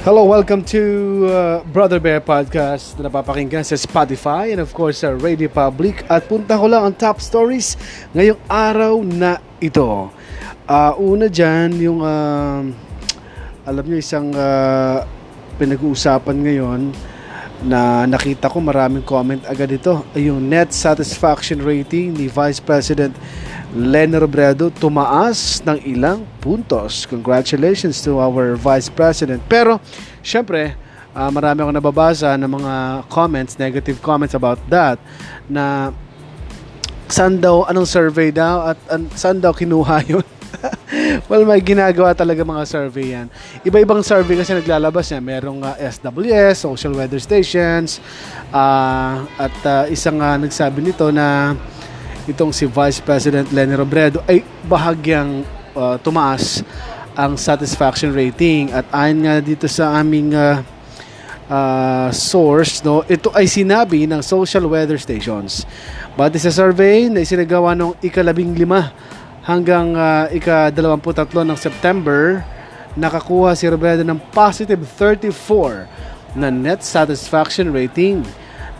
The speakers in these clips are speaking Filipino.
Hello, welcome to uh, Brother Bear Podcast na napapakinggan sa Spotify and of course sa Radio Public. At punta ko lang ang top stories ngayong araw na ito. Uh, una dyan, yung uh, alam niyo isang uh, pinag-uusapan ngayon na nakita ko maraming comment agad ito yung net satisfaction rating ni Vice President Leni Robredo tumaas ng ilang puntos. Congratulations to our Vice President. Pero, syempre, uh, marami akong nababasa ng mga comments, negative comments about that na saan daw, anong survey daw at an, saan daw kinuha yun. well, may ginagawa talaga mga survey yan. Iba-ibang survey kasi naglalabas yan. Merong uh, ah, SWS, Social Weather Stations, uh, at uh, isang uh, nagsabi nito na itong si Vice President Leni Robredo ay bahagyang uh, tumaas ang satisfaction rating. At ayon nga dito sa aming uh, uh, source no ito ay sinabi ng social weather stations. But sa survey na isinagawa noong ikalabing lima hanggang uh, ika-23 ng September, nakakuha si Robredo ng positive 34 na net satisfaction rating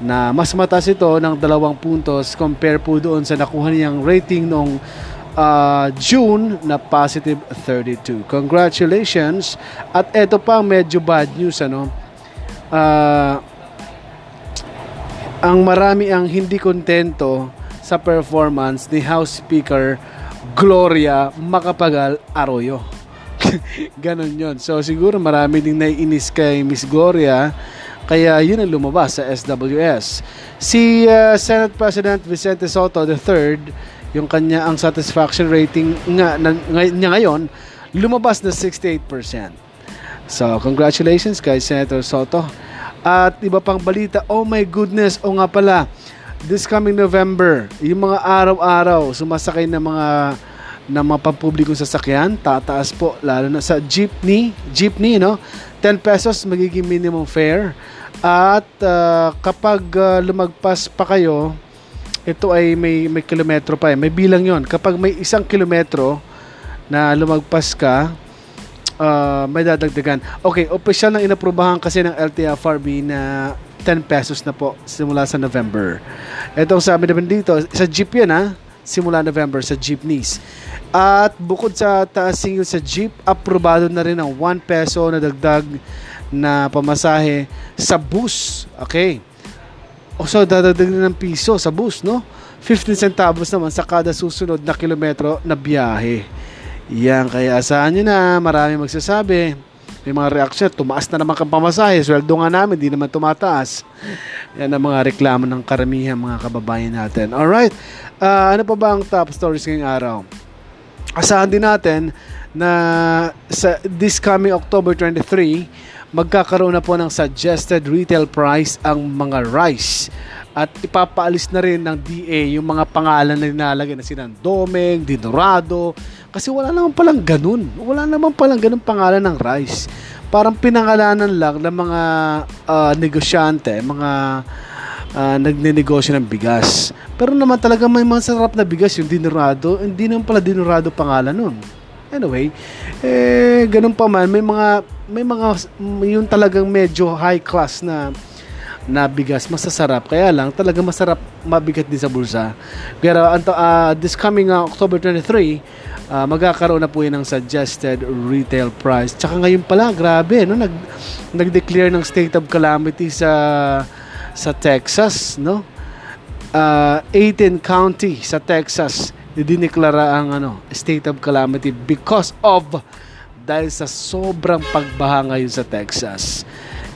na mas mataas ito ng dalawang puntos compare po doon sa nakuha niyang rating noong uh, June na positive 32. Congratulations! At ito pa medyo bad news ano. Uh, ang marami ang hindi kontento sa performance ni House Speaker Gloria Macapagal Arroyo. Ganon yon. So siguro marami ding naiinis kay Miss Gloria kaya yun ang lumabas sa SWS. Si uh, Senate President Vicente Soto III, yung kanya ang satisfaction rating nga, na, niya ngayon, lumabas na 68%. So, congratulations kay Senator Soto. At iba pang balita, oh my goodness, o oh nga pala, this coming November, yung mga araw-araw sumasakay ng mga ng mga pampublikong sasakyan, tataas po lalo na sa jeepney, jeepney no. 10 pesos magiging minimum fare. At uh, kapag uh, lumagpas pa kayo, ito ay may may kilometro pa eh. May bilang 'yon. Kapag may isang kilometro na lumagpas ka, uh, may dadagdagan. Okay, official na inaprubahan kasi ng LTFRB na 10 pesos na po simula sa November. Itong sabi naman dito, sa jeep yan ha, simula November sa jeepneys. At bukod sa taas single sa jeep, aprobado na rin ang 1 peso na dagdag na pamasahe sa bus. Okay. O so, dadagdag na ng piso sa bus, no? 15 centavos naman sa kada susunod na kilometro na biyahe. Yan, kaya asahan nyo na, marami magsasabi may mga reaction, tumaas na naman kang pamasahe, sweldo nga namin, di naman tumataas. Yan ang mga reklamo ng karamihan mga kababayan natin. Alright, uh, ano pa ba ang top stories ngayong araw? Asahan din natin na sa this coming October 23, magkakaroon na po ng suggested retail price ang mga rice at ipapaalis na rin ng DA yung mga pangalan na nilalagay na sinang Domeng, Dinorado, kasi wala naman palang ganun. Wala naman palang ganun pangalan ng rice. Parang pinangalanan lang ng mga uh, negosyante, mga uh, nagnenegosyo ng bigas. Pero naman talaga may mga sarap na bigas yung Dinorado. Hindi naman pala Dinorado pangalan nun. Anyway, eh, ganun pa man, may mga, may mga, yung talagang medyo high class na na bigas masasarap. Kaya lang talaga masarap mabigat din sa bulsa. Pero uh, this coming uh, October 23 uh, magkakaroon na po yun ng suggested retail price. Tsaka ngayon pala grabe no? Nag nag-declare ng state of calamity sa sa Texas no? Uh, 18 county sa Texas dineklara ang ano state of calamity because of dahil sa sobrang pagbaha ngayon sa Texas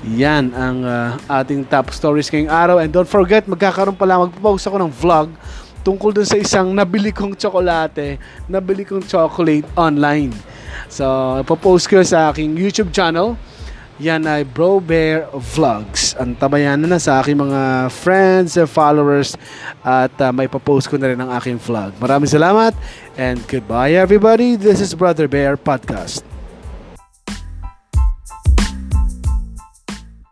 yan ang uh, ating top stories ngayong araw. And don't forget, magkakaroon pala, magpo-post ako ng vlog tungkol dun sa isang nabili kong tsokolate, nabili kong chocolate online. So, ipopost ko sa aking YouTube channel. Yan ay Bro Bear Vlogs. Ang tabayan na, sa aking mga friends followers at uh, may post ko na rin ang aking vlog. Maraming salamat and goodbye everybody. This is Brother Bear Podcast.